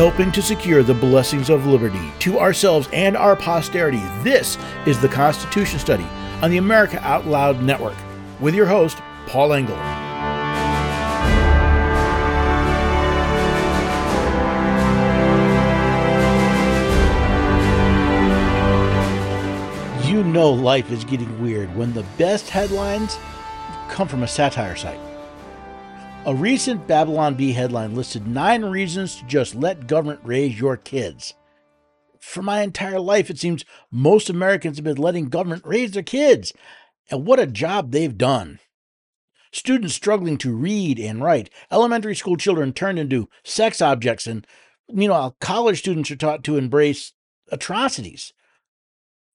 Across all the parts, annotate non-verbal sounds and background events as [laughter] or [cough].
helping to secure the blessings of liberty to ourselves and our posterity. This is the Constitution Study on the America Out Loud Network with your host, Paul Engel. You know life is getting weird when the best headlines come from a satire site. A recent Babylon Bee headline listed nine reasons to just let government raise your kids. For my entire life, it seems most Americans have been letting government raise their kids. And what a job they've done. Students struggling to read and write, elementary school children turned into sex objects, and meanwhile, college students are taught to embrace atrocities.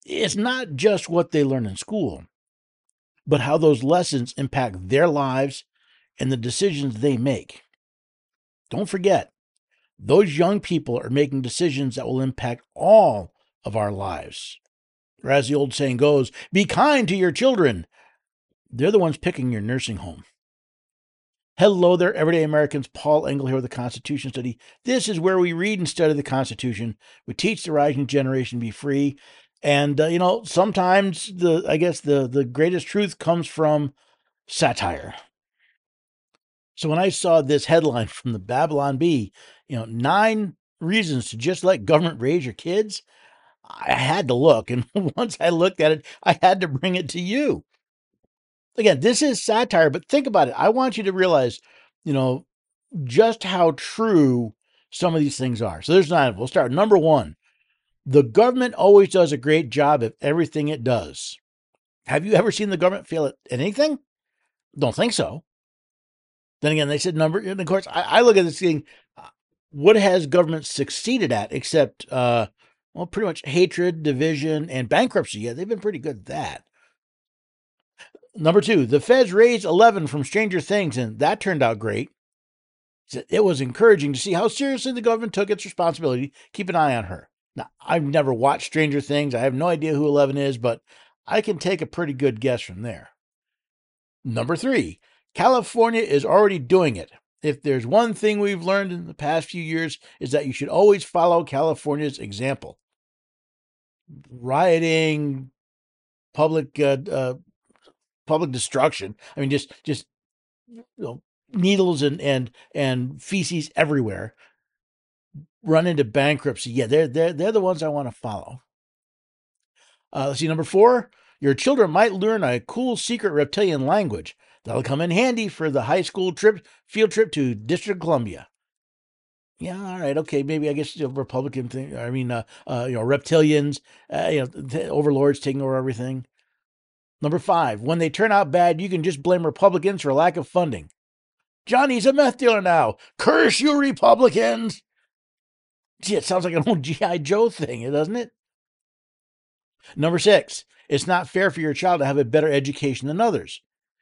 It's not just what they learn in school, but how those lessons impact their lives and the decisions they make. Don't forget, those young people are making decisions that will impact all of our lives. Or as the old saying goes, be kind to your children. They're the ones picking your nursing home. Hello there, everyday Americans. Paul Engel here with the Constitution Study. This is where we read and study the Constitution. We teach the rising generation to be free. And uh, you know, sometimes the I guess the the greatest truth comes from satire. So when I saw this headline from the Babylon Bee, you know, nine reasons to just let government raise your kids, I had to look. And [laughs] once I looked at it, I had to bring it to you. Again, this is satire, but think about it. I want you to realize, you know, just how true some of these things are. So there's nine. We'll start. Number one, the government always does a great job at everything it does. Have you ever seen the government fail at anything? Don't think so. Then again, they said number. And of course, I, I look at this thing. Uh, what has government succeeded at except, uh, well, pretty much hatred, division, and bankruptcy? Yeah, they've been pretty good at that. Number two, the feds raised 11 from Stranger Things, and that turned out great. It was encouraging to see how seriously the government took its responsibility. Keep an eye on her. Now, I've never watched Stranger Things. I have no idea who 11 is, but I can take a pretty good guess from there. Number three, California is already doing it. If there's one thing we've learned in the past few years is that you should always follow California's example. Rioting, public uh, uh, public destruction. I mean, just just you know, needles and and and feces everywhere. Run into bankruptcy. Yeah, they're they're they're the ones I want to follow. Uh, let's see, number four. Your children might learn a cool secret reptilian language. That'll come in handy for the high school trip, field trip to District Columbia. Yeah, all right, okay, maybe I guess know, Republican thing. I mean, uh, uh, you know, reptilians, uh, you know, overlords taking over everything. Number five, when they turn out bad, you can just blame Republicans for lack of funding. Johnny's a meth dealer now. Curse you, Republicans! Gee, it sounds like an old [laughs] G.I. Joe thing, doesn't it? Number six, it's not fair for your child to have a better education than others.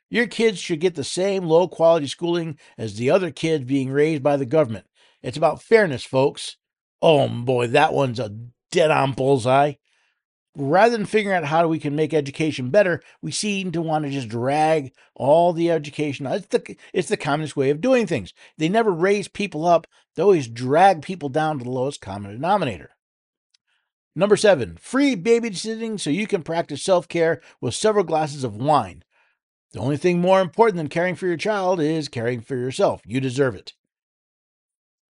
Your kids should get the same low quality schooling as the other kids being raised by the government. It's about fairness, folks. Oh boy, that one's a dead on bullseye. Rather than figuring out how we can make education better, we seem to want to just drag all the education. It's the, it's the communist way of doing things. They never raise people up, they always drag people down to the lowest common denominator. Number seven, free babysitting so you can practice self care with several glasses of wine. The only thing more important than caring for your child is caring for yourself. You deserve it.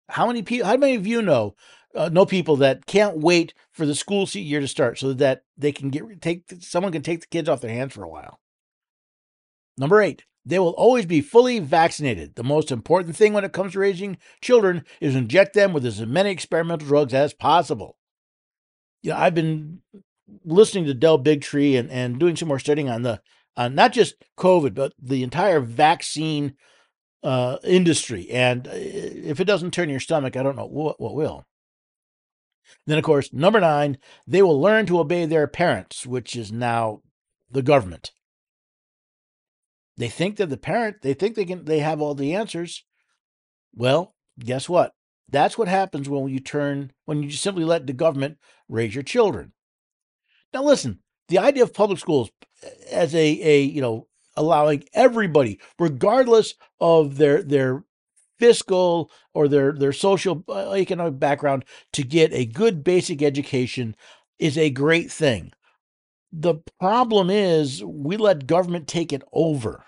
How many people? How many of you know uh, know people that can't wait for the school year to start so that they can get take someone can take the kids off their hands for a while? Number eight, they will always be fully vaccinated. The most important thing when it comes to raising children is inject them with as many experimental drugs as possible. You know, I've been listening to Del Bigtree and, and doing some more studying on the uh, not just COVID, but the entire vaccine uh, industry. And uh, if it doesn't turn your stomach, I don't know what, what will. Then, of course, number nine, they will learn to obey their parents, which is now the government. They think that the parent, they think they can, they have all the answers. Well, guess what? That's what happens when you turn, when you simply let the government raise your children. Now, listen, the idea of public schools as a, a you know allowing everybody regardless of their their fiscal or their their social uh, economic background to get a good basic education is a great thing. The problem is we let government take it over.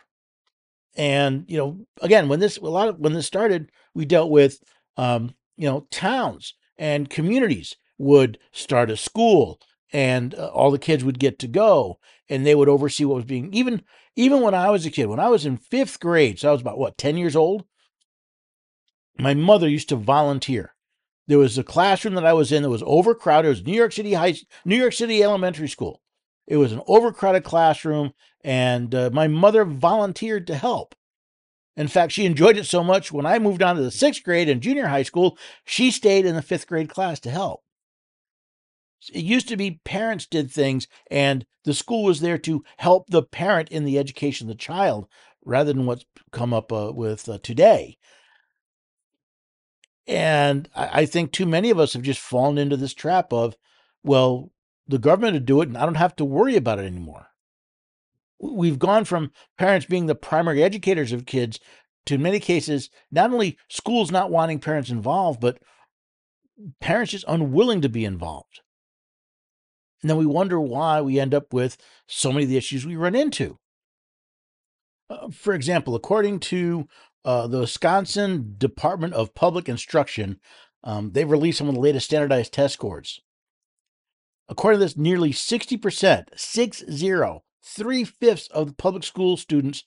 And you know, again, when this a lot of when this started, we dealt with um, you know towns and communities would start a school and uh, all the kids would get to go and they would oversee what was being even even when I was a kid when I was in 5th grade so I was about what 10 years old? My mother used to volunteer. There was a classroom that I was in that was overcrowded. It was New York City High New York City Elementary School. It was an overcrowded classroom and uh, my mother volunteered to help. In fact, she enjoyed it so much when I moved on to the sixth grade and junior high school, she stayed in the fifth grade class to help. It used to be parents did things and the school was there to help the parent in the education of the child rather than what's come up uh, with uh, today. And I, I think too many of us have just fallen into this trap of, well, the government will do it and I don't have to worry about it anymore we've gone from parents being the primary educators of kids to in many cases not only schools not wanting parents involved but parents just unwilling to be involved and then we wonder why we end up with so many of the issues we run into uh, for example according to uh, the wisconsin department of public instruction um, they've released some of the latest standardized test scores according to this nearly 60% six zero three fifths of the public school students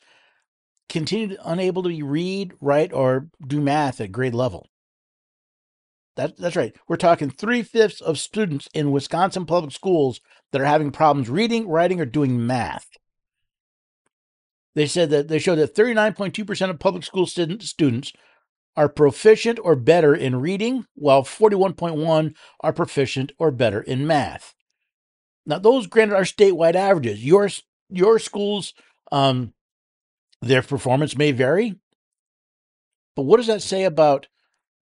continue unable to read, write, or do math at grade level. That, that's right. We're talking three fifths of students in Wisconsin public schools that are having problems reading, writing, or doing math. They said that they showed that 39.2% of public school student, students are proficient or better in reading, while 41.1 are proficient or better in math. Now, those granted are statewide averages. Your your schools, um, their performance may vary, but what does that say about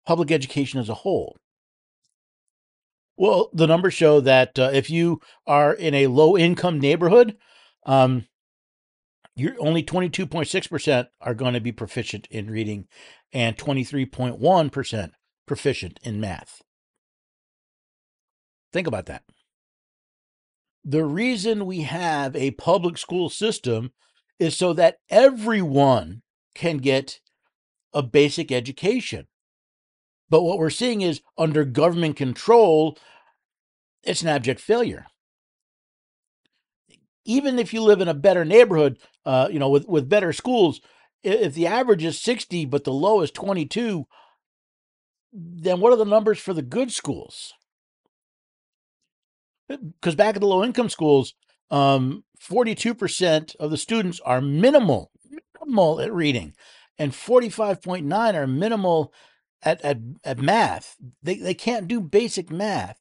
public education as a whole? Well, the numbers show that uh, if you are in a low income neighborhood, um, you're only 22.6% are going to be proficient in reading and 23.1% proficient in math. Think about that the reason we have a public school system is so that everyone can get a basic education. But what we're seeing is under government control, it's an abject failure. Even if you live in a better neighborhood, uh, you know, with, with better schools, if the average is 60, but the low is 22, then what are the numbers for the good schools? because back at the low income schools, um, 42% of the students are minimal, minimal at reading, and 45.9 are minimal at, at, at math. They, they can't do basic math.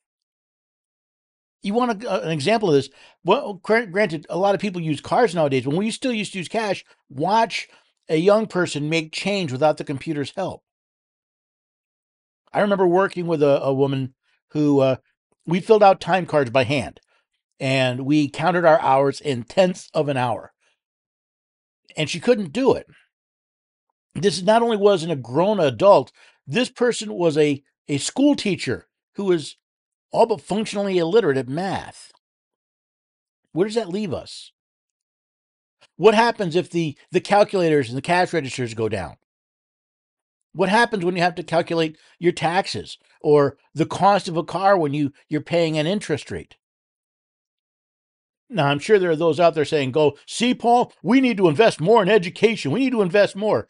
You want a, an example of this? Well, granted, a lot of people use cars nowadays. When we still used to use cash, watch a young person make change without the computer's help. I remember working with a, a woman who uh, we filled out time cards by hand and we counted our hours in tenths of an hour. And she couldn't do it. This not only wasn't a grown adult, this person was a, a school teacher who was all but functionally illiterate at math. Where does that leave us? What happens if the, the calculators and the cash registers go down? What happens when you have to calculate your taxes or the cost of a car when you, you're paying an interest rate? Now, I'm sure there are those out there saying, Go, see, Paul, we need to invest more in education. We need to invest more.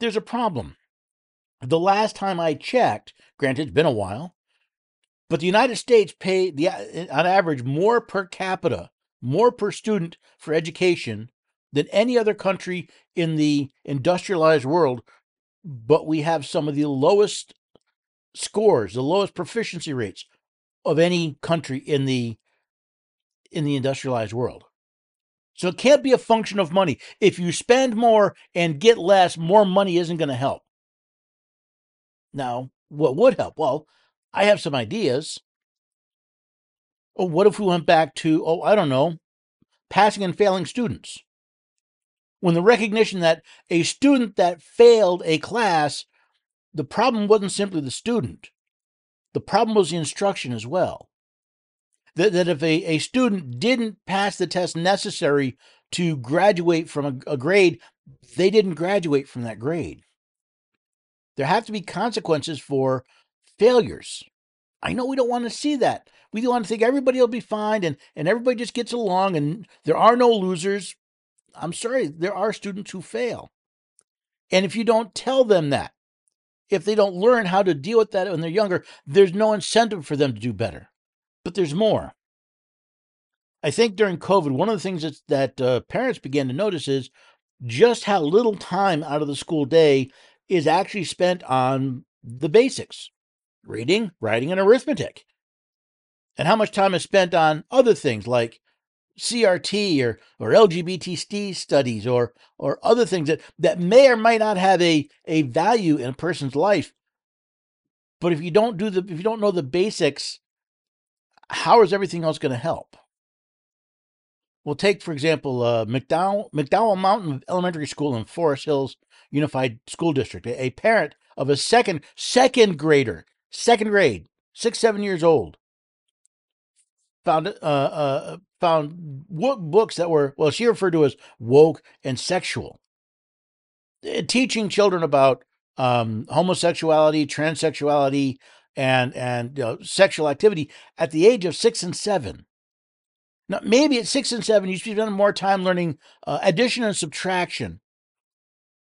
There's a problem. The last time I checked, granted, it's been a while, but the United States pay the uh, uh, on average more per capita, more per student for education than any other country in the industrialized world but we have some of the lowest scores, the lowest proficiency rates of any country in the in the industrialized world. So it can't be a function of money. If you spend more and get less, more money isn't going to help. Now, what would help? Well, I have some ideas. Oh, what if we went back to, oh, I don't know, passing and failing students? when the recognition that a student that failed a class the problem wasn't simply the student, the problem was the instruction as well. That, that if a, a student didn't pass the test necessary to graduate from a, a grade, they didn't graduate from that grade. There have to be consequences for failures. I know we don't want to see that. We want to think everybody will be fine and, and everybody just gets along and there are no losers. I'm sorry, there are students who fail. And if you don't tell them that, if they don't learn how to deal with that when they're younger, there's no incentive for them to do better. But there's more. I think during COVID, one of the things that, that uh, parents began to notice is just how little time out of the school day is actually spent on the basics reading, writing, and arithmetic. And how much time is spent on other things like CRT or, or LGBT studies or, or other things that, that may or might not have a, a value in a person's life. But if you don't do the if you don't know the basics, how is everything else going to help? We'll take, for example, uh, McDowell, McDowell Mountain Elementary School in Fountain Hills Unified School District. A, parent of a second second grader, second grade, six seven years old, found uh, uh, found books that were well, she referred to as woke and sexual, eh, teaching children about um, homosexuality, transsexuality, and and you know, sexual activity at the age of six and seven. Now, maybe at six and seven, you should spend more time learning uh, addition and subtraction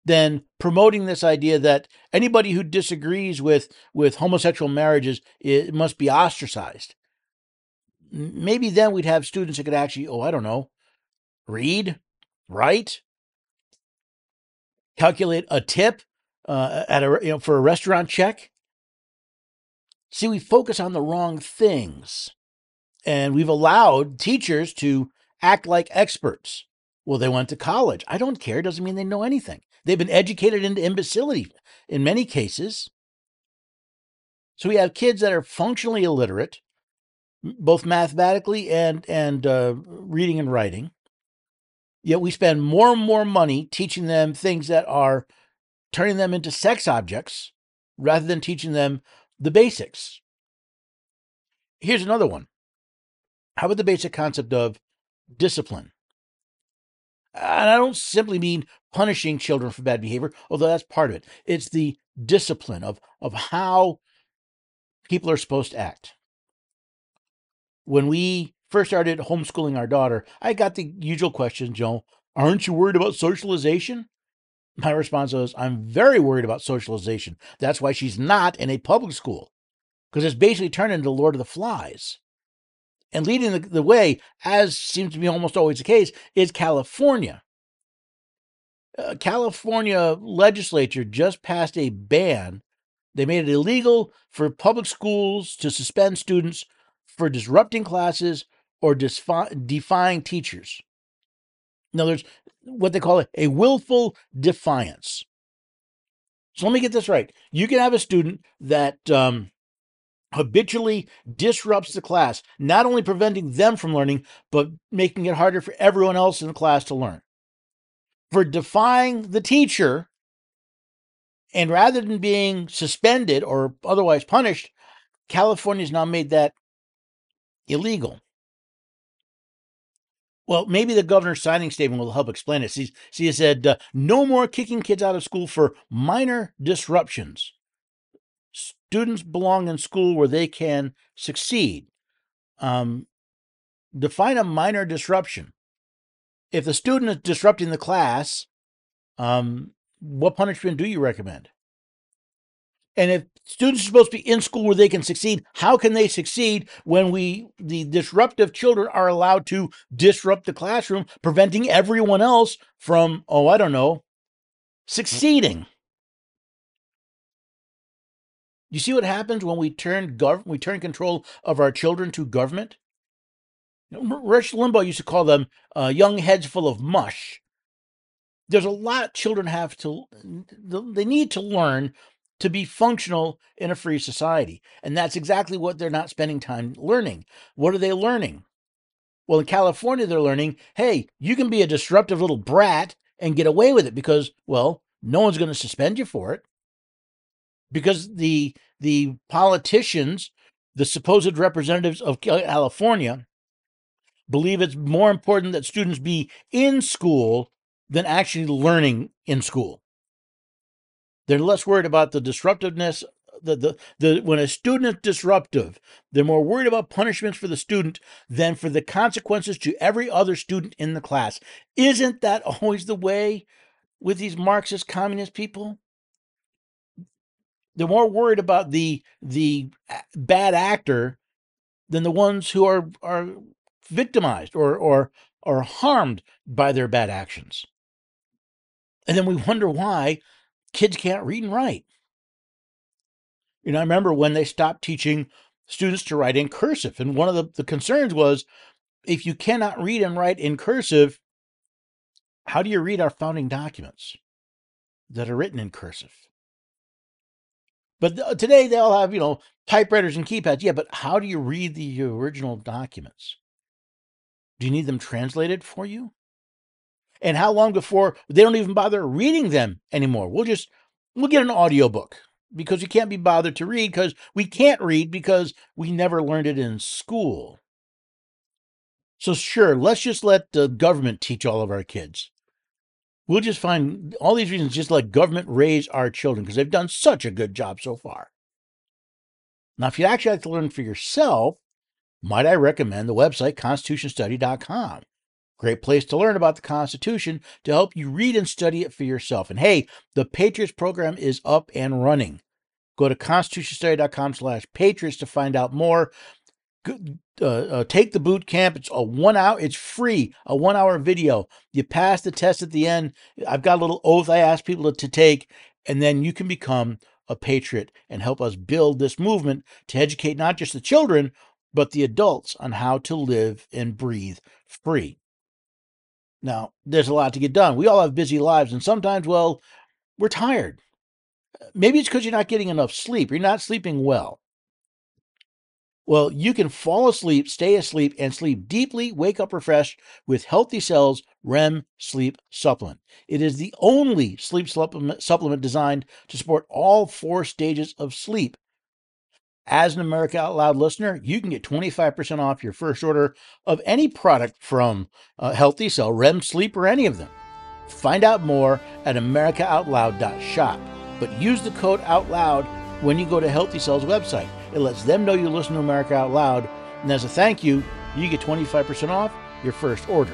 than promoting this idea that anybody who disagrees with with homosexual marriages it must be ostracized. Maybe then we'd have students that could actually, oh, I don't know, read, write, calculate a tip uh, at a you know for a restaurant check. See, we focus on the wrong things. And we've allowed teachers to act like experts. Well, they went to college. I don't care. It doesn't mean they know anything. They've been educated into imbecility in many cases. So we have kids that are functionally illiterate, both mathematically and and uh, reading and writing. Yet we spend more and more money teaching them things that are turning them into sex objects rather than teaching them the basics. Here's another one. How about the basic concept of discipline? And I don't simply mean punishing children for bad behavior, although that's part of it. It's the discipline of, of how people are supposed to act. When we first started homeschooling our daughter, I got the usual question, Joe, aren't you worried about socialization? My response was, I'm very worried about socialization. That's why she's not in a public school, because it's basically turned into Lord of the Flies. And leading the, the way, as seems to be almost always the case, is California. Uh, California legislature just passed a ban. They made it illegal for public schools to suspend students for disrupting classes or defying teachers. In other words, what they call it, a willful defiance. So let me get this right. You can have a student that um, habitually disrupts the class, not only preventing them from learning, but making it harder for everyone else in the class to learn. For defying the teacher, and rather than being suspended or otherwise punished, California has now made that illegal. Well, maybe the governor's signing statement will help explain it. See, he said, uh, no more kicking kids out of school for minor disruptions. Students belong in school where they can succeed. Um, define a minor disruption. If the student is disrupting the class, um, what punishment do you recommend? And if students are supposed to be in school where they can succeed, how can they succeed when we the disruptive children are allowed to disrupt the classroom, preventing everyone else from, oh, I don't know, succeeding? You see what happens when we turn gov- we turn control of our children to government? Rush Limbaugh used to call them uh, young heads full of mush. There's a lot children have to, they need to learn to be functional in a free society. And that's exactly what they're not spending time learning. What are they learning? Well, in California, they're learning hey, you can be a disruptive little brat and get away with it because, well, no one's going to suspend you for it. because the the politicians, the supposed representatives of California, believe it's more important that students be in school than actually learning in school. They're less worried about the disruptiveness. The, the, the, when a student is disruptive, they're more worried about punishments for the student than for the consequences to every other student in the class. Isn't that always the way with these Marxist communist people? They're more worried about the the bad actor than the ones who are are victimized or or or harmed by their bad actions. And then we wonder why kids can't read and write. You know, I remember when they stopped teaching students to write in cursive. And one of the, the concerns was if you cannot read and write in cursive, how do you read our founding documents that are written in cursive? But today they all have, you know, typewriters and keypads. Yeah, but how do you read the original documents? Do you need them translated for you? And how long before they don't even bother reading them anymore? We'll just we'll get an audiobook because we can't be bothered to read because we can't read because we never learned it in school. So sure, let's just let the government teach all of our kids. We'll just find all these reasons, just let government raise our children because they've done such a good job so far. Now, if you'd actually like to learn for yourself, might I recommend the website constitutionstudy.com. Great place to learn about the Constitution to help you read and study it for yourself. And hey, the Patriots program is up and running. Go to constitutionstudy.com slash patriots to find out more uh, uh, take the boot camp. It's a one hour. It's free. A one hour video. You pass the test at the end. I've got a little oath I ask people to, to take, and then you can become a patriot and help us build this movement to educate not just the children but the adults on how to live and breathe free. Now, there's a lot to get done. We all have busy lives, and sometimes, well, we're tired. Maybe it's because you're not getting enough sleep. You're not sleeping well. Well, you can fall asleep, stay asleep, and sleep deeply, wake up refreshed with Healthy Cells REM Sleep Supplement. It is the only sleep supplement, designed to support all four stages of sleep. As an America Out Loud listener, you can get 25% off your first order of any product from uh, Healthy Cell, REM Sleep, or any of them. Find out more at AmericaOutloud.shop, but use the code OUTLOUD when you go to Healthy Cell's website. It lets them know you listen to America Out Loud. And as a thank you, you get 25% off your first order.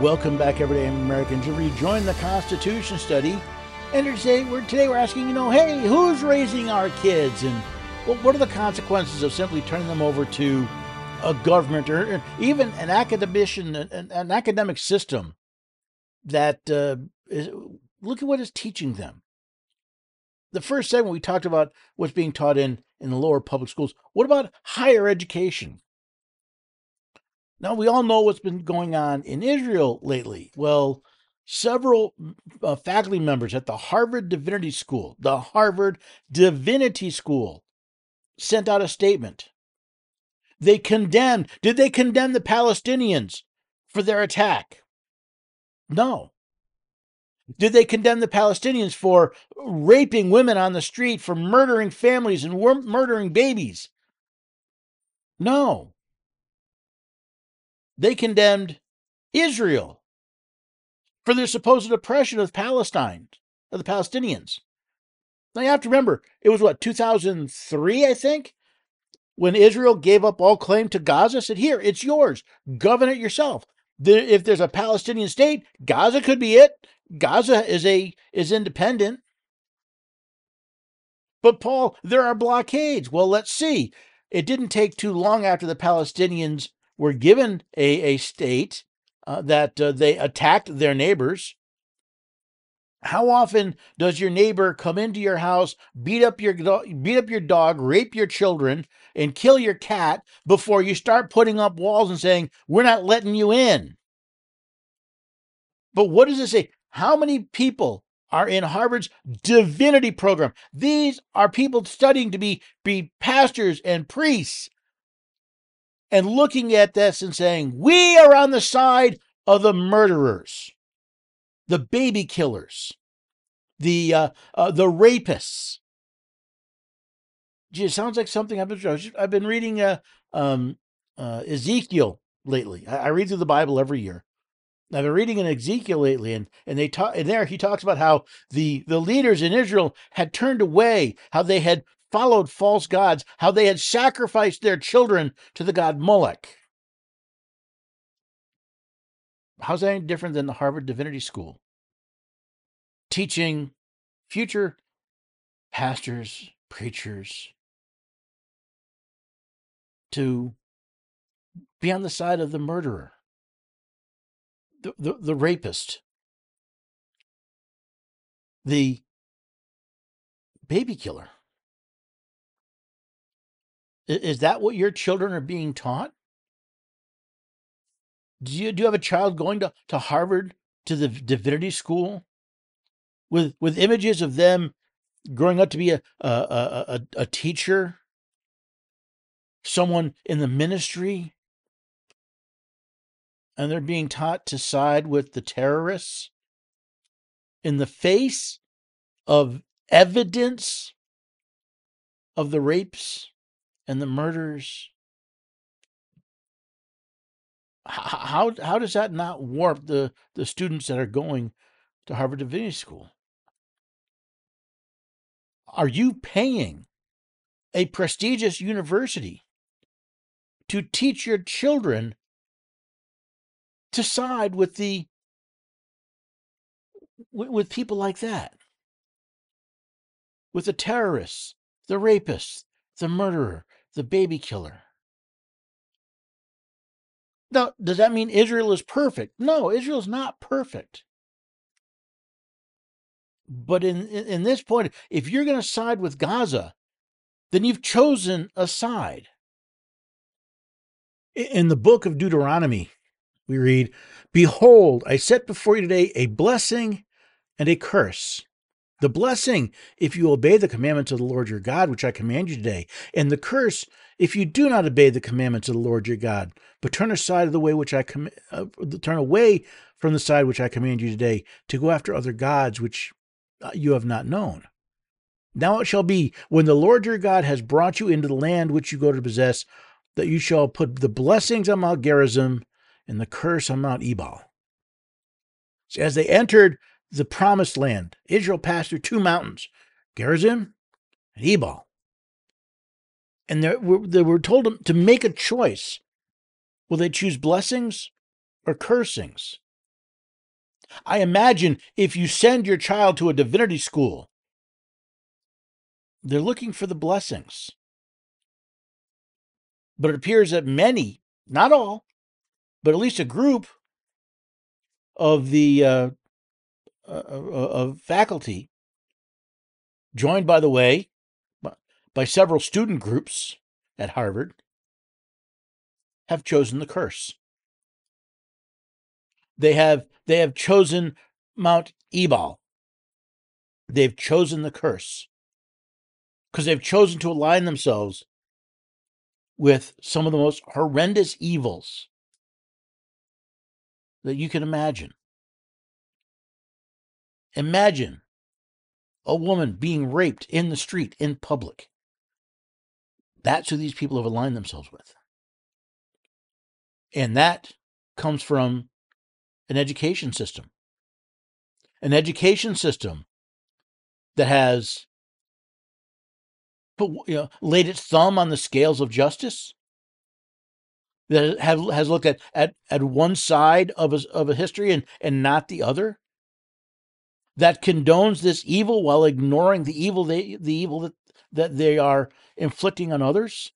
Welcome back, everyday Americans, to rejoin the Constitution study. And today we're, today we're asking, you know, hey, who's raising our kids? And what, what are the consequences of simply turning them over to a government or even an academician, an, an academic system that uh, is, look at what is teaching them. The first segment we talked about what's being taught in in the lower public schools. What about higher education? Now, we all know what's been going on in Israel lately. Well, several uh, faculty members at the Harvard Divinity School, the Harvard Divinity School, sent out a statement. They condemned, did they condemn the Palestinians for their attack? No. Did they condemn the Palestinians for raping women on the street, for murdering families and murdering babies? No. They condemned Israel for their supposed oppression of Palestine, of the Palestinians. Now you have to remember, it was what, 2003, I think, when Israel gave up all claim to Gaza, said, Here, it's yours. Govern it yourself. If there's a Palestinian state, Gaza could be it. Gaza is a is independent. But Paul, there are blockades. Well, let's see. It didn't take too long after the Palestinians were given a, a state uh, that uh, they attacked their neighbors. How often does your neighbor come into your house, beat up your beat up your dog, rape your children, and kill your cat before you start putting up walls and saying, "We're not letting you in"? But what does it say? How many people are in Harvard's divinity program? These are people studying to be, be pastors and priests and looking at this and saying, we are on the side of the murderers, the baby killers, the uh, uh, the rapists. Gee, it sounds like something I've been I've been reading uh, um, uh, Ezekiel lately. I, I read through the Bible every year. I've been reading in Ezekiel lately, and and they talk and there he talks about how the the leaders in Israel had turned away, how they had followed false gods, how they had sacrificed their children to the god Moloch. How's that any different than the Harvard Divinity School? Teaching future pastors, preachers to be on the side of the murderer, the, the, the rapist, the baby killer. Is that what your children are being taught? Do you do you have a child going to, to Harvard to the divinity school? With with images of them growing up to be a a, a, a teacher, someone in the ministry, and they're being taught to side with the terrorists? In the face of evidence of the rapes and the murders. How, how does that not warp the, the students that are going to Harvard Divinity School? Are you paying a prestigious university to teach your children to side with the with people like that with the terrorists the rapists the murderer the baby killer. Now, does that mean Israel is perfect? No, Israel's not perfect. But in, in, in this point, if you're going to side with Gaza, then you've chosen a side. In the book of Deuteronomy, we read, Behold, I set before you today a blessing and a curse. The blessing, if you obey the commandments of the Lord your God, which I command you today, and the curse, if you do not obey the commandments of the Lord your God, but turn aside of the way which I com- uh, turn away from the side which I command you today to go after other gods which uh, you have not known. Now it shall be when the Lord your God has brought you into the land which you go to possess, that you shall put the blessings on Mount Gerizim and the curse on Mount Ebal. So as they entered the promised land, Israel passed through two mountains, Gerizim and Ebal. And they were, they were told to make a choice. Will they choose blessings or cursings? I imagine if you send your child to a divinity school, they're looking for the blessings. But it appears that many, not all, but at least a group of the uh, Uh, uh, uh, of faculty, joined by the way by several student groups at Harvard, have chosen the curse. They have they have chosen Mount Ebal. They've chosen the curse because they've chosen to align themselves with some of the most horrendous evils that you can imagine. Imagine a woman being raped in the street in public. That's who these people have aligned themselves with. And that comes from an education system. An education system that has you know, laid its thumb on the scales of justice, that have, has looked at, at, at one side of a, of a history and, and not the other, that condones this evil while ignoring the evil they, the evil that, that they are inflicting on others.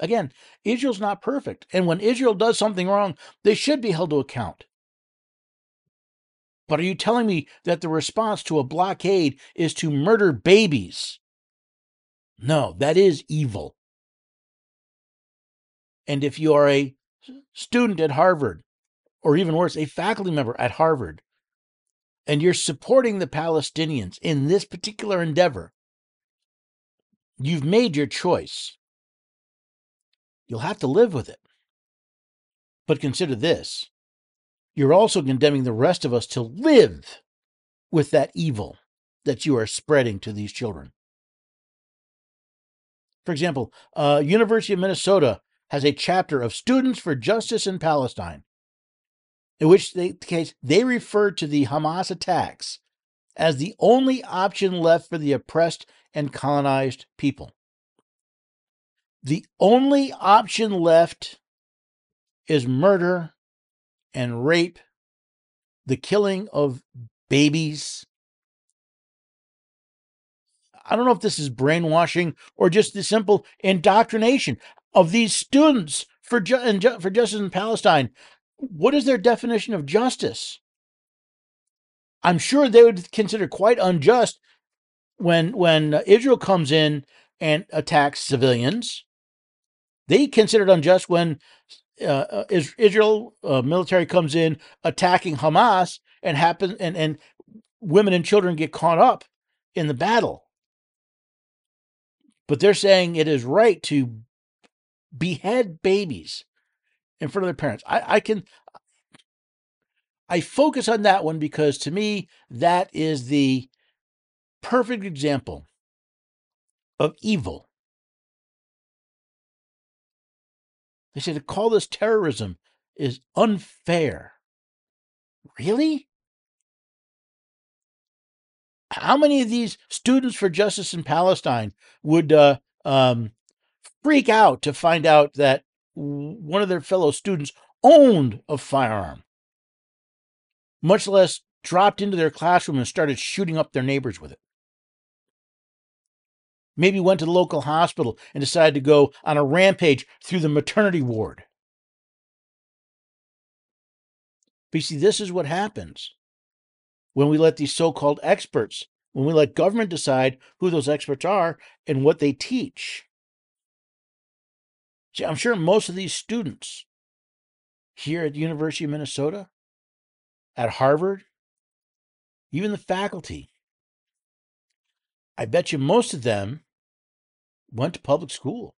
Again, Israel's not perfect. And when Israel does something wrong, they should be held to account. But are you telling me that the response to a blockade is to murder babies? No, that is evil. And if you are a student at Harvard, or even worse, a faculty member at Harvard, and you're supporting the Palestinians in this particular endeavor, you've made your choice. You'll have to live with it. But consider this you're also condemning the rest of us to live with that evil that you are spreading to these children. For example, uh, University of Minnesota has a chapter of Students for Justice in Palestine, in which they, case, they refer to the Hamas attacks as the only option left for the oppressed and colonized people. The only option left is murder and rape, the killing of babies. I don't know if this is brainwashing or just the simple indoctrination of these students for, ju- for justice in Palestine. What is their definition of justice? I'm sure they would consider quite unjust when when Israel comes in and attacks civilians. They consider it unjust when uh, uh Israel uh, military comes in attacking Hamas and happen and and women and children get caught up in the battle. But they're saying it is right to behead babies in front of their parents. I, I can I focus on that one because to me that is the perfect example of evil They say to call this terrorism is unfair. Really? How many of these students for justice in Palestine would uh, um, freak out to find out that one of their fellow students owned a firearm, much less dropped into their classroom and started shooting up their neighbors with it? Maybe went to the local hospital and decided to go on a rampage through the maternity ward. But you see, this is what happens when we let these so called experts, when we let government decide who those experts are and what they teach. See, I'm sure most of these students here at the University of Minnesota, at Harvard, even the faculty, I bet you most of them went to public school.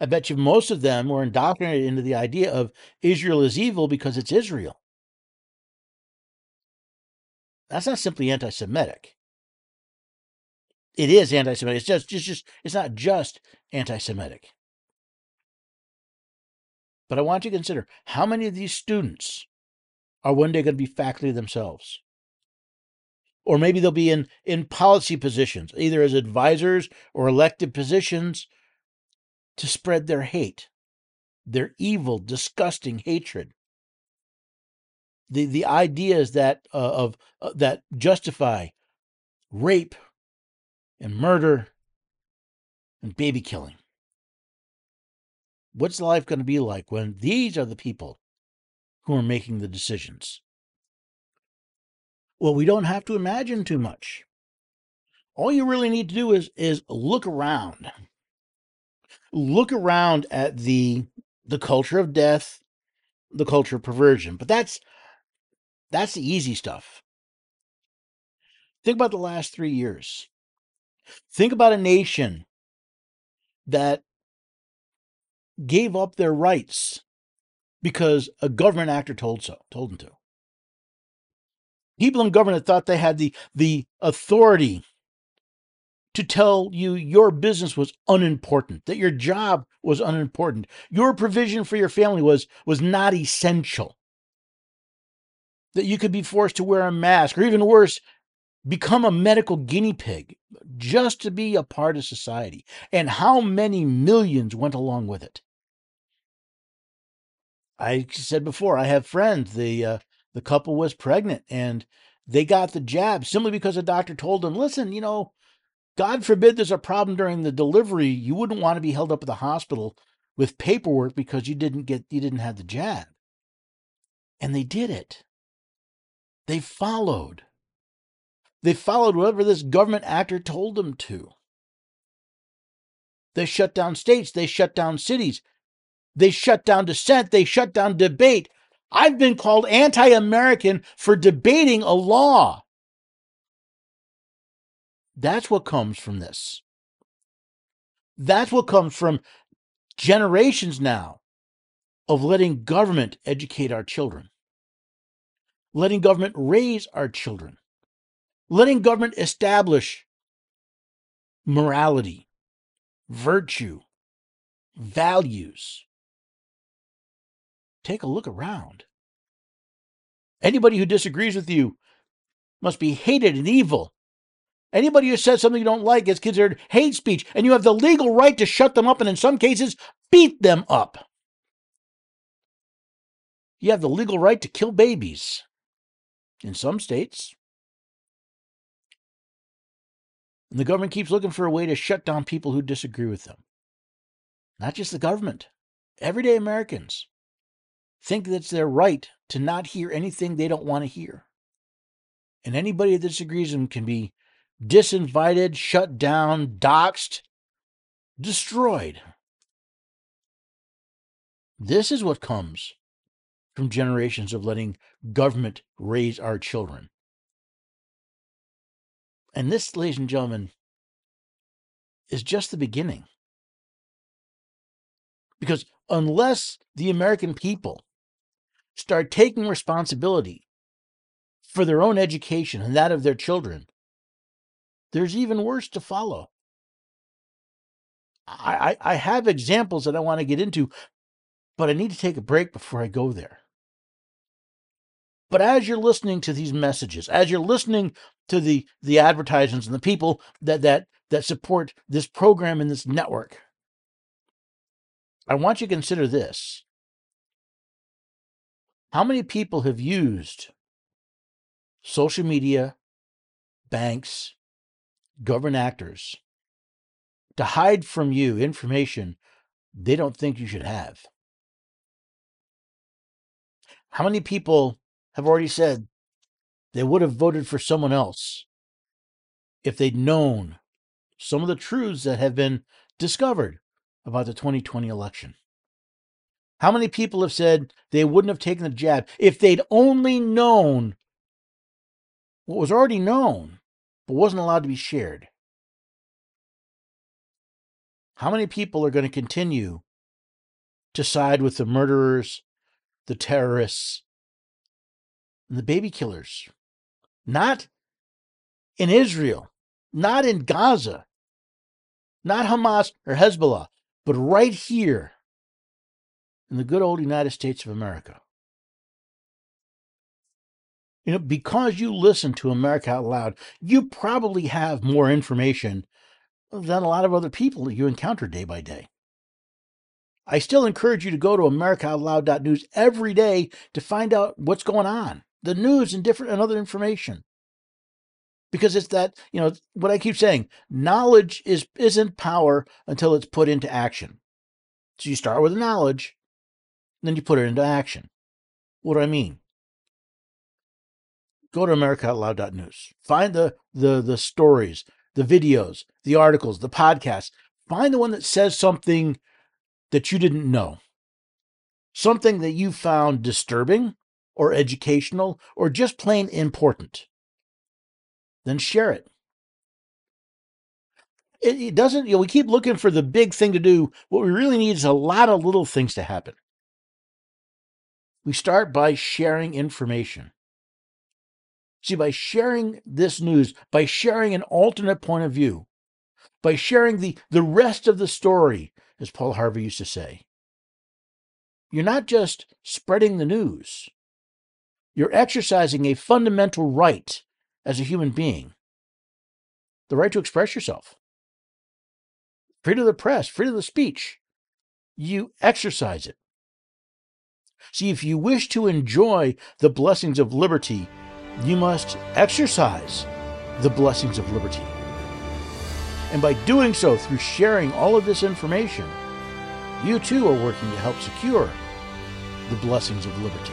I bet you most of them were indoctrinated into the idea of Israel is evil because it's Israel. That's not simply anti Semitic. It is anti Semitic. It's just, just, just, it's not just anti Semitic. But I want you to consider how many of these students are one day going to be faculty themselves. Or maybe they'll be in, in policy positions, either as advisors or elected positions to spread their hate, their evil, disgusting hatred. The, the ideas that uh, of uh, that justify rape and murder and baby killing. What's life going to be like when these are the people who are making the decisions? Well, we don't have to imagine too much. All you really need to do is is look around. Look around at the the culture of death, the culture of perversion. But that's that's the easy stuff. Think about the last 3 years. Think about a nation that gave up their rights because a government actor told so, told them to. People in government thought they had the, the authority to tell you your business was unimportant, that your job was unimportant, your provision for your family was, was not essential, that you could be forced to wear a mask, or even worse, become a medical guinea pig just to be a part of society. And how many millions went along with it? I said before, I have friends. The uh, the couple was pregnant and they got the jab simply because a doctor told them, "Listen, you know, God forbid there's a problem during the delivery. You wouldn't want to be held up at the hospital with paperwork because you didn't get you didn't have the jab." And they did it. They followed. They followed whatever this government actor told them to. They shut down states, they shut down cities, they shut down dissent, they shut down debate. I've been called anti American for debating a law. That's what comes from this. That's what comes from generations now of letting government educate our children, letting government raise our children letting government establish morality, virtue, values. Take a look around. Anybody who disagrees with you must be hated and evil. Anybody who says something you don't like is considered hate speech, and you have the legal right to shut them up and, in some cases, beat them up. You have the legal right to kill babies. In some states, And the government keeps looking for a way to shut down people who disagree with them. Not just the government, everyday Americans think that it's their right to not hear anything they don't want to hear. And anybody that disagrees with them can be disinvited, shut down, doxxed, destroyed. This is what comes from generations of letting government raise our children. And this, ladies and gentlemen, is just the beginning. Because unless the American people start taking responsibility for their own education and that of their children, there's even worse to follow. I, I, I have examples that I want to get into, but I need to take a break before I go there. But as you're listening to these messages, as you're listening to the the advertisements and the people that that that support this program and this network, I want you to consider this. How many people have used social media, banks, government actors to hide from you information they don't think you should have? How many people have already said they would have voted for someone else if they'd known some of the truths that have been discovered about the 2020 election. How many people have said they wouldn't have taken the jab if they'd only known what was already known but wasn't allowed to be shared? How many people are going to continue to side with the murderers, the terrorists, and the baby killers? Not in Israel, not in Gaza, not Hamas or Hezbollah, but right here in the good old United States of America. You know, because you listen to America Out Loud, you probably have more information than a lot of other people that you encounter day by day. I still encourage you to go to AmericaOutloud.news every day to find out what's going on, the news and different and other information. Because it's that, you know, what I keep saying, knowledge is isn't power until it's put into action. So you start with knowledge, then you put it into action. What do I mean? go to americaoutloud.news. Find the the the stories, the videos, the articles, the podcasts. Find the one that says something that you didn't know. Something that you found disturbing or educational or just plain important. Then share it. It, doesn't, you know, we keep looking for the big thing to do. What we really need is a lot of little things to happen. We start by sharing information. See, by sharing this news, by sharing an alternate point of view, by sharing the, the rest of the story, as Paul Harvey used to say, you're not just spreading the news, you're exercising a fundamental right as a human being the right to express yourself, freedom of the press, freedom of the speech. You exercise it. See, if you wish to enjoy the blessings of liberty, you must exercise the blessings of liberty. And by doing so, through sharing all of this information, you too are working to help secure the blessings of liberty.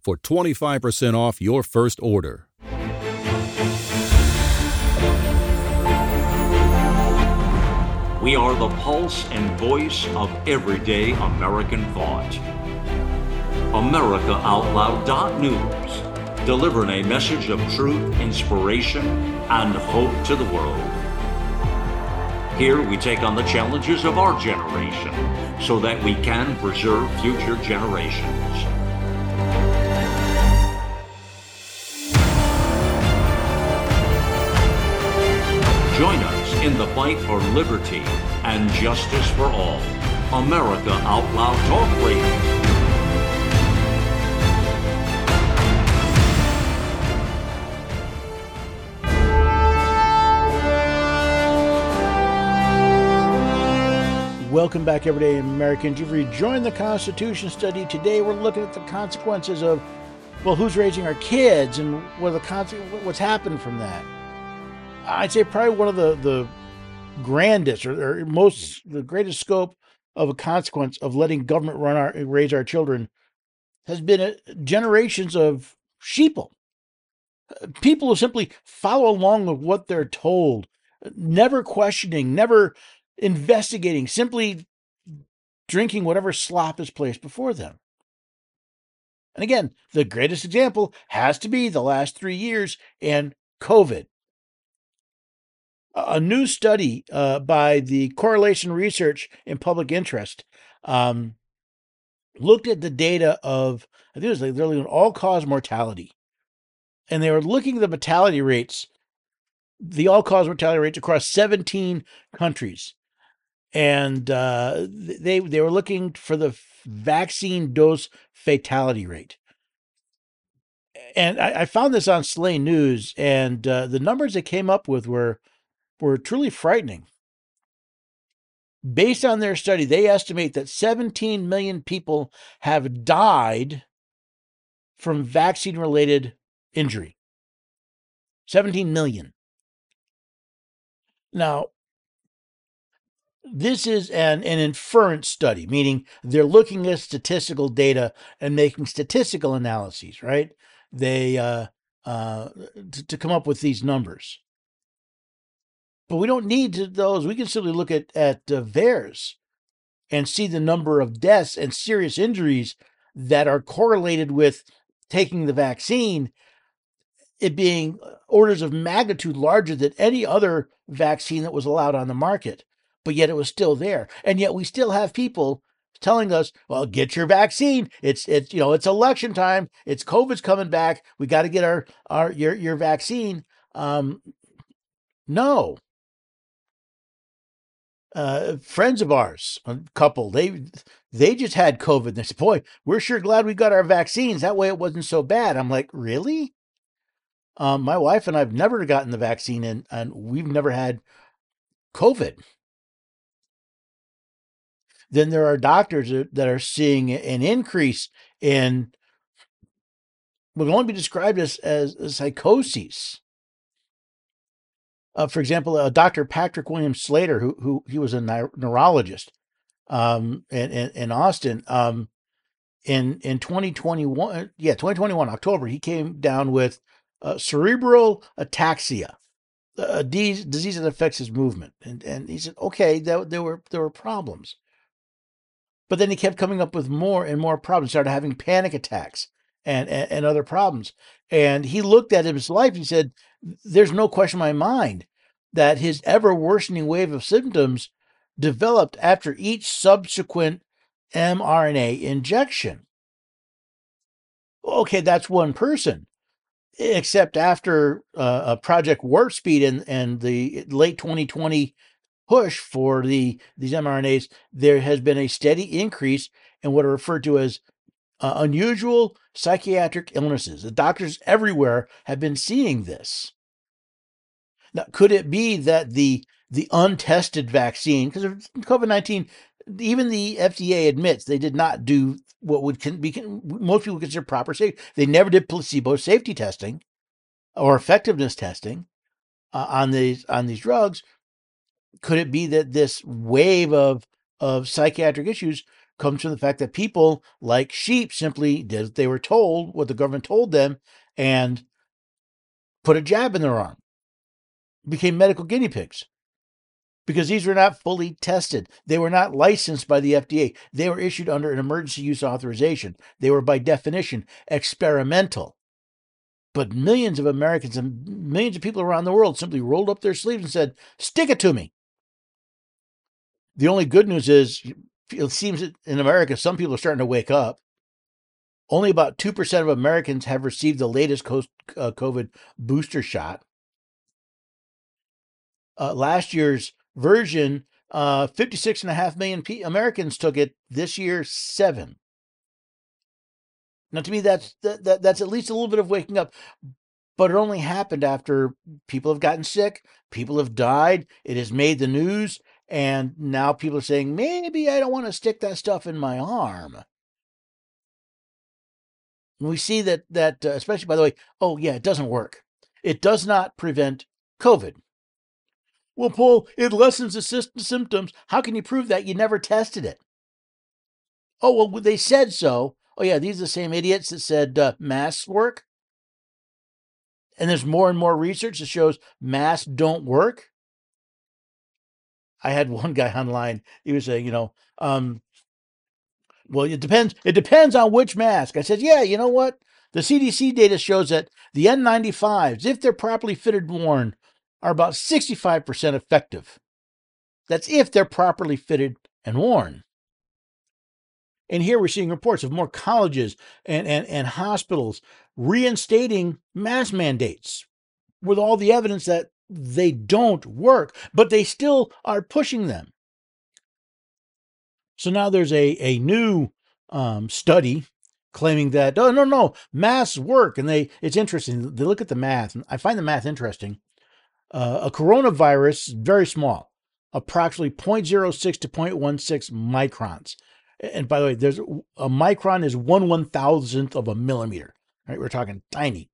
for 25% off your first order. We are the pulse and voice of everyday American thought. AmericaOutloud.news, delivering a message of truth, inspiration, and hope to the world. Here we take on the challenges of our generation so that we can preserve future generations. Join us in the fight for liberty and justice for all. America Out Loud Talk Radio. Welcome back, everyday Americans. You've rejoined the Constitution study. Today, we're looking at the consequences of, well, who's raising our kids and what the what's happened from that. I'd say probably one of the the grandest or, or, most the greatest scope of a consequence of letting government run our raise our children has been a, uh, generations of sheeple people who simply follow along with what they're told never questioning never investigating, simply drinking whatever slop is placed before them. And again, the greatest example has to be the last three years and COVID. A new study uh, by the Correlation Research in Public Interest um, looked at the data of, I think it was like literally all cause mortality. And they were looking at the mortality rates, the all cause mortality rates across 17 countries. And uh, they, they were looking for the vaccine dose fatality rate. And I, I found this on Slay News, and uh, the numbers they came up with were were truly frightening. Based on their study, they estimate that 17 million people have died from vaccine related injury. 17 million. Now, this is an, an inference study, meaning they're looking at statistical data and making statistical analyses, right? They uh, uh, to, to come up with these numbers. But we don't need those. We can simply look at at uh, VAERS and see the number of deaths and serious injuries that are correlated with taking the vaccine it being orders of magnitude larger than any other vaccine that was allowed on the market but yet it was still there. And yet we still have people telling us, well, get your vaccine. It's it's you know, it's election time. It's COVID's coming back. We got to get our our your your vaccine. Um no. Uh, friends of ours, a couple, they they just had COVID. They said, "Boy, we're sure glad we got our vaccines. That way, it wasn't so bad." I'm like, "Really?" Um, my wife and I've never gotten the vaccine, and and we've never had COVID then there are doctors that are seeing an increase in what can only be described as, as, as psychoses. Uh, for example, uh, Dr. Patrick William Slater, who, who he was a neurologist um, in, in, in Austin, um, in in 2021, yeah, 2021 October, he came down with uh, cerebral ataxia, a disease that affects his movement, and and he said, okay, there, there were there were problems. But then he kept coming up with more and more problems, started having panic attacks and, and, and other problems. And he looked at his life and he said, There's no question in my mind that his ever worsening wave of symptoms developed after each subsequent mRNA injection. Okay, that's one person. Except after uh, Project Warp Speed and, and the late 2020 push for the these mRNAs, there has been a steady increase in what are referred to as uh, unusual psychiatric illnesses. The doctors everywhere have been seeing this. Now, could it be that the the untested vaccine, because COVID nineteen, even the FDA admits they did not do what would can be most people consider proper safety. They never did placebo safety testing or effectiveness testing uh, on these on these drugs could it be that this wave of of psychiatric issues comes from the fact that people like sheep simply did what they were told, what the government told them, and put a jab in their arm, became medical guinea pigs. Because these were not fully tested. They were not licensed by the FDA. They were issued under an emergency use authorization. They were, by definition, experimental. But millions of Americans and millions of people around the world simply rolled up their sleeves and said, Stick it to me. The only good news is it seems in America, some people are starting to wake up. Only about 2% of Americans have received the latest uh, COVID booster shot. Uh, last year's version, uh, 56.5 million Americans took it. This year, seven. Now, to me, that's that, that, that's at least a little bit of waking up but it only happened after people have gotten sick, people have died, it has made the news, and now people are saying, maybe I don't want to stick that stuff in my arm. we see that, that uh, especially by the way, oh, yeah, it doesn't work. It does not prevent COVID. Well, Paul, it lessens the symptoms. How can you prove that? You never tested it. Oh, well, they said so. Oh, yeah, these are the same idiots that said uh, masks work and there's more and more research that shows masks don't work. I had one guy [laughs] online. He was saying, you know, um, well, it depends. It depends on which mask. I said, yeah, you know what? The CDC data shows that the N95s, if they're properly fitted and worn, are about 65% effective. That's if they're properly fitted and worn. And here we're seeing reports of more colleges and, and, and hospitals reinstating mask mandates with all the evidence that they don't work, but they still are pushing them. So now there's a, a new um, study claiming that oh no no masks work and they it's interesting they look at the math and i find the math interesting. Uh, a coronavirus very small approximately 0.06 to 0.16 microns. And by the way there's a micron is one one thousandth of a millimeter right? We're talking tiny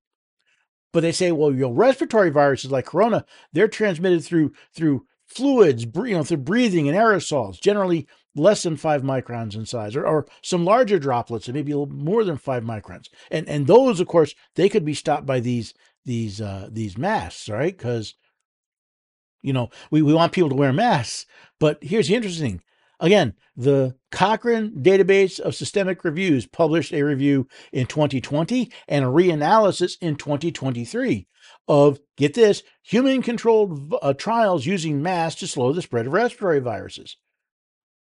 but they say well your respiratory viruses like corona they're transmitted through through fluids you know through breathing and aerosols generally less than five microns in size, or, or some larger droplets, and maybe a little more than five microns. And and those, of course, they could be stopped by these these uh, these masks, right? Because you know we, we want people to wear masks. But here's the interesting. Again, the Cochrane Database of Systemic Reviews published a review in 2020 and a reanalysis in 2023 of, get this, human controlled uh, trials using masks to slow the spread of respiratory viruses.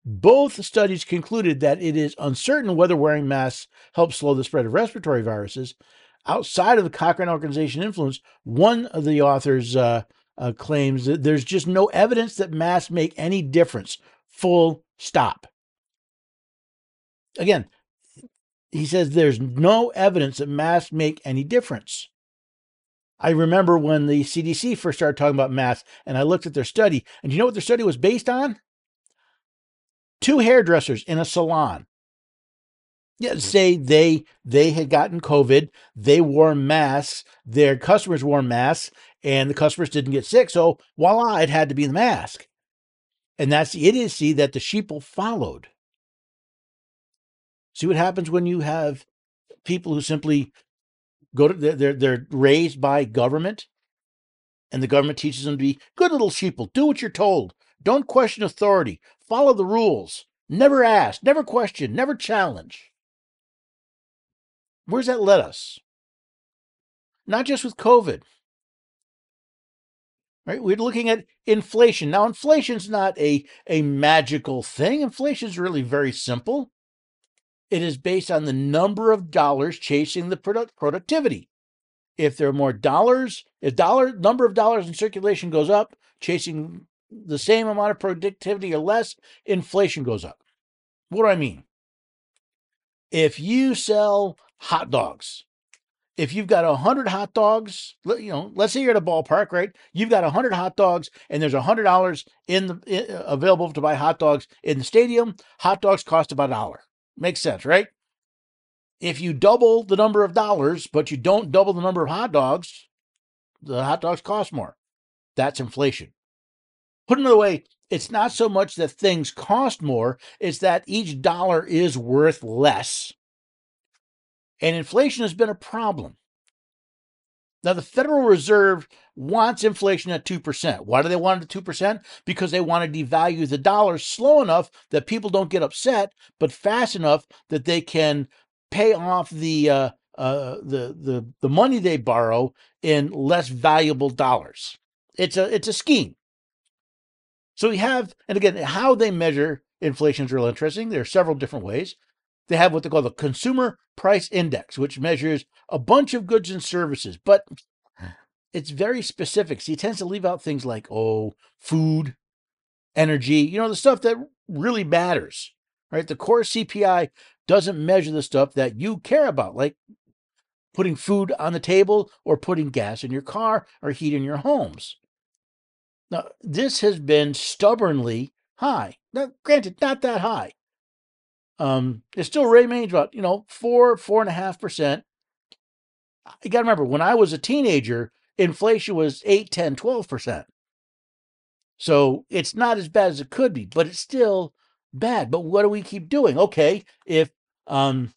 Both studies concluded that it is uncertain whether wearing masks helps slow the spread of respiratory viruses. Outside of the Cochrane Organization influence, one of the authors uh, uh, claims that there's just no evidence that masks make any difference. Full stop. Again, he says there's no evidence that masks make any difference. I remember when the CDC first started talking about masks, and I looked at their study, and you know what their study was based on? two hairdressers in a salon. Yeah, say they they had gotten COVID, they wore masks, their customers wore masks, and the customers didn't get sick. So voila, it had to be the mask. And that's the idiocy that the sheeple followed. See what happens when you have people who simply go to they're they're raised by government, and the government teaches them to be good little sheeple, do what you're told, don't question authority. Follow the rules. Never ask, never question, never challenge. Where's that led us? Not just with COVID. Right? We're looking at inflation. Now, inflation's not a, a magical thing. Inflation is really very simple. It is based on the number of dollars chasing the product productivity. If there are more dollars, if dollar number of dollars in circulation goes up, chasing the same amount of productivity or less, inflation goes up. What do I mean? If you sell hot dogs, if you've got 100 hot dogs, you know, let's say you're at a ballpark, right? You've got 100 hot dogs and there's $100 in the uh, available to buy hot dogs in the stadium. Hot dogs cost about a dollar. Makes sense, right? If you double the number of dollars, but you don't double the number of hot dogs, the hot dogs cost more. That's inflation. Put another way, it's not so much that things cost more, it's that each dollar is worth less. And inflation has been a problem. Now, the Federal Reserve wants inflation at 2%. Why do they want it at 2%? Because they want to devalue the dollar slow enough that people don't get upset, but fast enough that they can pay off the, uh, uh, the, the, the money they borrow in less valuable dollars. It's a, it's a scheme. So we have, and again, how they measure inflation is real interesting. There are several different ways. They have what they call the Consumer Price Index, which measures a bunch of goods and services, but it's very specific. So he tends to leave out things like, oh, food, energy, you know, the stuff that really matters, right? The core CPI doesn't measure the stuff that you care about, like putting food on the table or putting gas in your car or heat in your homes. Now, this has been stubbornly high. Now, granted, not that high. Um, it still remains about, you know, four, four and a half percent. You got to remember, when I was a teenager, inflation was 8, 10, 12 percent. So it's not as bad as it could be, but it's still bad. But what do we keep doing? Okay, if um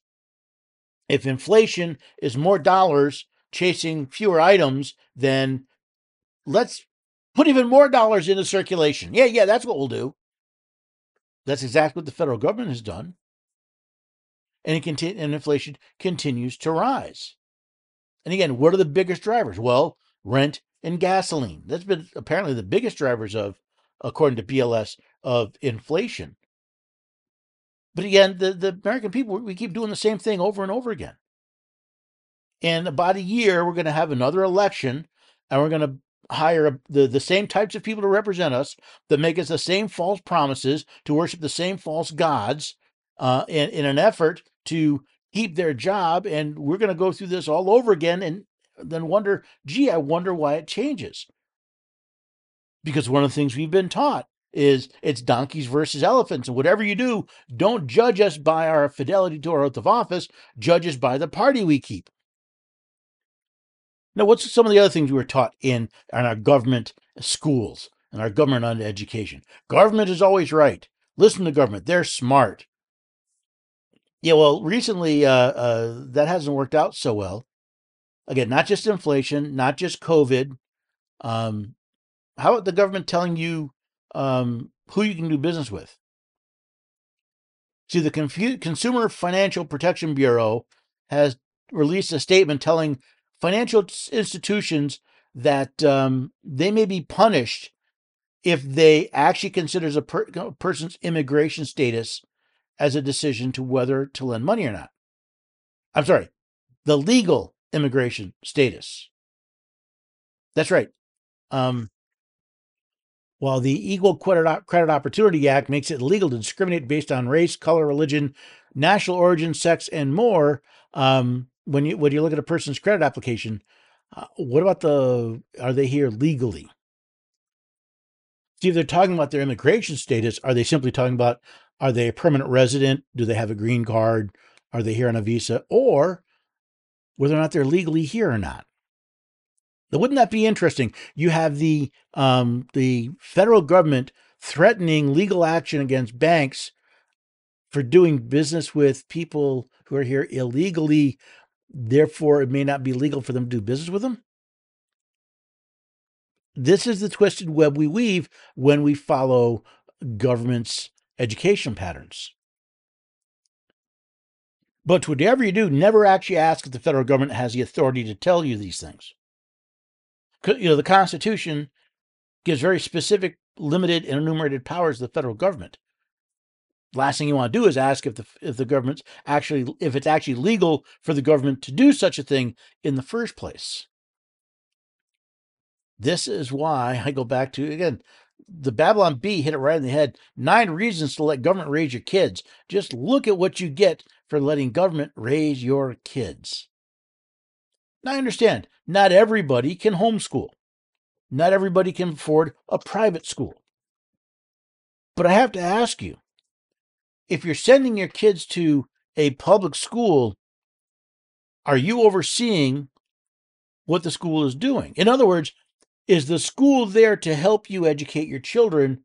if inflation is more dollars chasing fewer items, then let's Put even more dollars into circulation. Yeah, yeah, that's what we'll do. That's exactly what the federal government has done. And, conti- and inflation continues to rise. And again, what are the biggest drivers? Well, rent and gasoline. That's been apparently the biggest drivers of, according to BLS, of inflation. But again, the, the American people, we keep doing the same thing over and over again. In about a year, we're going to have another election and we're going to hire the, the same types of people to represent us that make us the same false promises to worship the same false gods uh, in, in an effort to keep their job. And we're going to go through this all over again and then wonder, gee, I wonder why it changes. Because one of the things we've been taught is it's donkeys versus elephants. And whatever you do, don't judge us by our fidelity to our oath of office, judge us by the party we keep. Now, what's some of the other things we were taught in, in our government schools and our government on education? Government is always right. Listen to government; they're smart. Yeah, well, recently uh, uh, that hasn't worked out so well. Again, not just inflation, not just COVID. Um, how about the government telling you um, who you can do business with? See, the Confu- Consumer Financial Protection Bureau has released a statement telling financial institutions that um, they may be punished if they actually considers a per- person's immigration status as a decision to whether to lend money or not. I'm sorry, the legal immigration status. That's right. Um, while the Equal Credit, Opportunity Act makes it illegal to discriminate based on race, color, religion, national origin, sex, and more, um, when you when you look at a person's credit application, uh, what about the are they here legally? See, if they're talking about their immigration status, are they simply talking about are they a permanent resident? Do they have a green card? Are they here on a visa? Or whether or not they're legally here or not. Now, wouldn't that be interesting? You have the um, the federal government threatening legal action against banks for doing business with people who are here illegally Therefore, it may not be legal for them to do business with them. This is the twisted web we weave when we follow government's education patterns. But whatever you do, never actually ask if the federal government has the authority to tell you these things. You know, the Constitution gives very specific, limited, and enumerated powers to the federal government last thing you want to do is ask if the if the government's actually if it's actually legal for the government to do such a thing in the first place. This is why I go back to again the Babylon Bee hit it right in the head. Nine reasons to let government raise your kids. Just look at what you get for letting government raise your kids. Now I understand not everybody can homeschool. Not everybody can afford a private school. But I have to ask you, if you're sending your kids to a public school, are you overseeing what the school is doing? In other words, is the school there to help you educate your children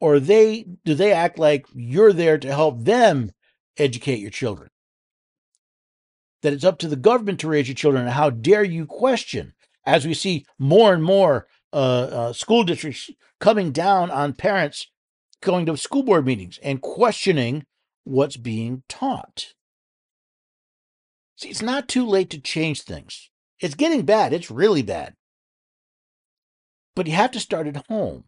or they do they act like you're there to help them educate your children? That it's up to the government to raise your children, and how dare you question? As we see more and more uh, uh, school districts coming down on parents going to school board meetings and questioning what's being taught. See, it's not too late to change things. It's getting bad, it's really bad. But you have to start at home.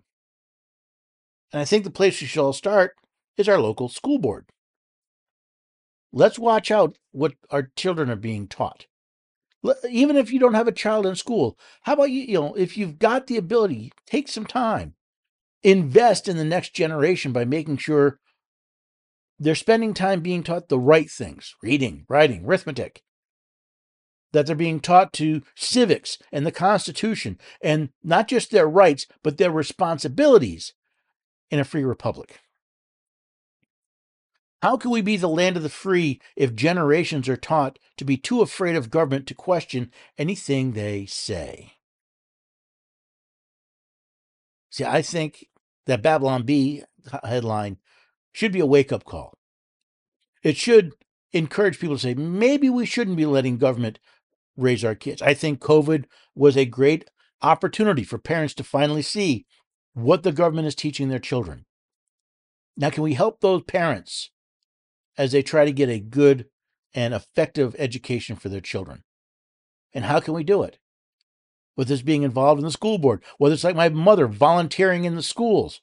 And I think the place we should all start is our local school board. Let's watch out what our children are being taught. Even if you don't have a child in school, how about you, you know, if you've got the ability, take some time invest in the next generation by making sure they're spending time being taught the right things reading, writing, arithmetic, that they're being taught to civics and the Constitution, and not just their rights, but their responsibilities in a free republic. How can we be the land of the free if generations are taught to be too afraid of government to question anything they say? See, I think that Babylon Bee headline should be a wake up call. It should encourage people to say, maybe we shouldn't be letting government raise our kids. I think COVID was a great opportunity for parents to finally see what the government is teaching their children. Now, can we help those parents as they try to get a good and effective education for their children? And how can we do it? With this being involved in the school board, whether it's like my mother volunteering in the schools,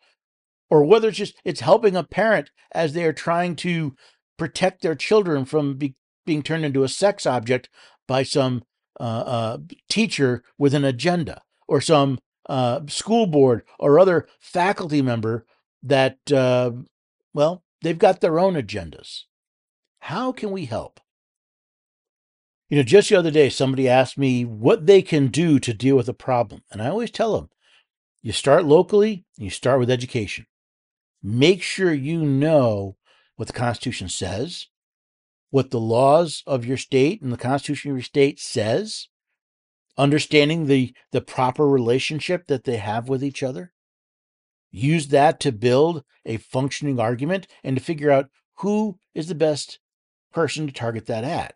or whether it's just it's helping a parent as they are trying to protect their children from be, being turned into a sex object by some uh, uh, teacher with an agenda or some uh, school board or other faculty member that, uh, well, they've got their own agendas. How can we help? You know, just the other day, somebody asked me what they can do to deal with a problem. And I always tell them you start locally, you start with education. Make sure you know what the Constitution says, what the laws of your state and the Constitution of your state says, understanding the, the proper relationship that they have with each other. Use that to build a functioning argument and to figure out who is the best person to target that at.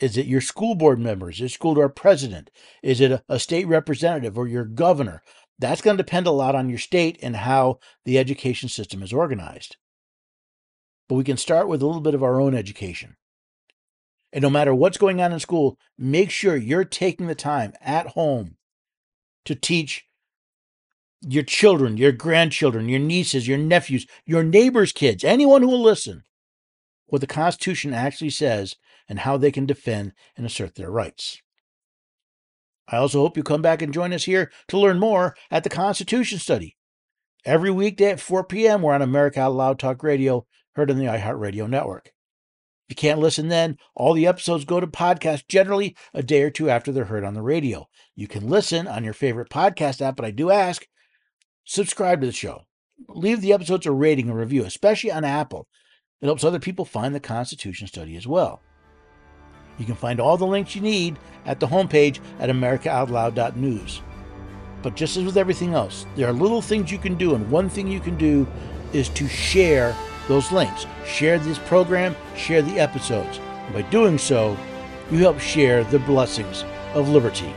Is it your school board members? Is it school board president? Is it a, a state representative or your governor? That's going to depend a lot on your state and how the education system is organized. But we can start with a little bit of our own education. And no matter what's going on in school, make sure you're taking the time at home to teach your children, your grandchildren, your nieces, your nephews, your neighbors' kids, anyone who will listen, what the Constitution actually says and how they can defend and assert their rights. I also hope you come back and join us here to learn more at the Constitution Study. Every weekday at 4 p.m., we're on America Out Loud Talk Radio, heard on the iHeartRadio network. If you can't listen then, all the episodes go to podcast generally a day or two after they're heard on the radio. You can listen on your favorite podcast app, but I do ask subscribe to the show. Leave the episodes a rating and review, especially on Apple. It helps other people find the Constitution Study as well. You can find all the links you need at the homepage at americaoutloud.news. But just as with everything else, there are little things you can do, and one thing you can do is to share those links. Share this program, share the episodes. By doing so, you help share the blessings of liberty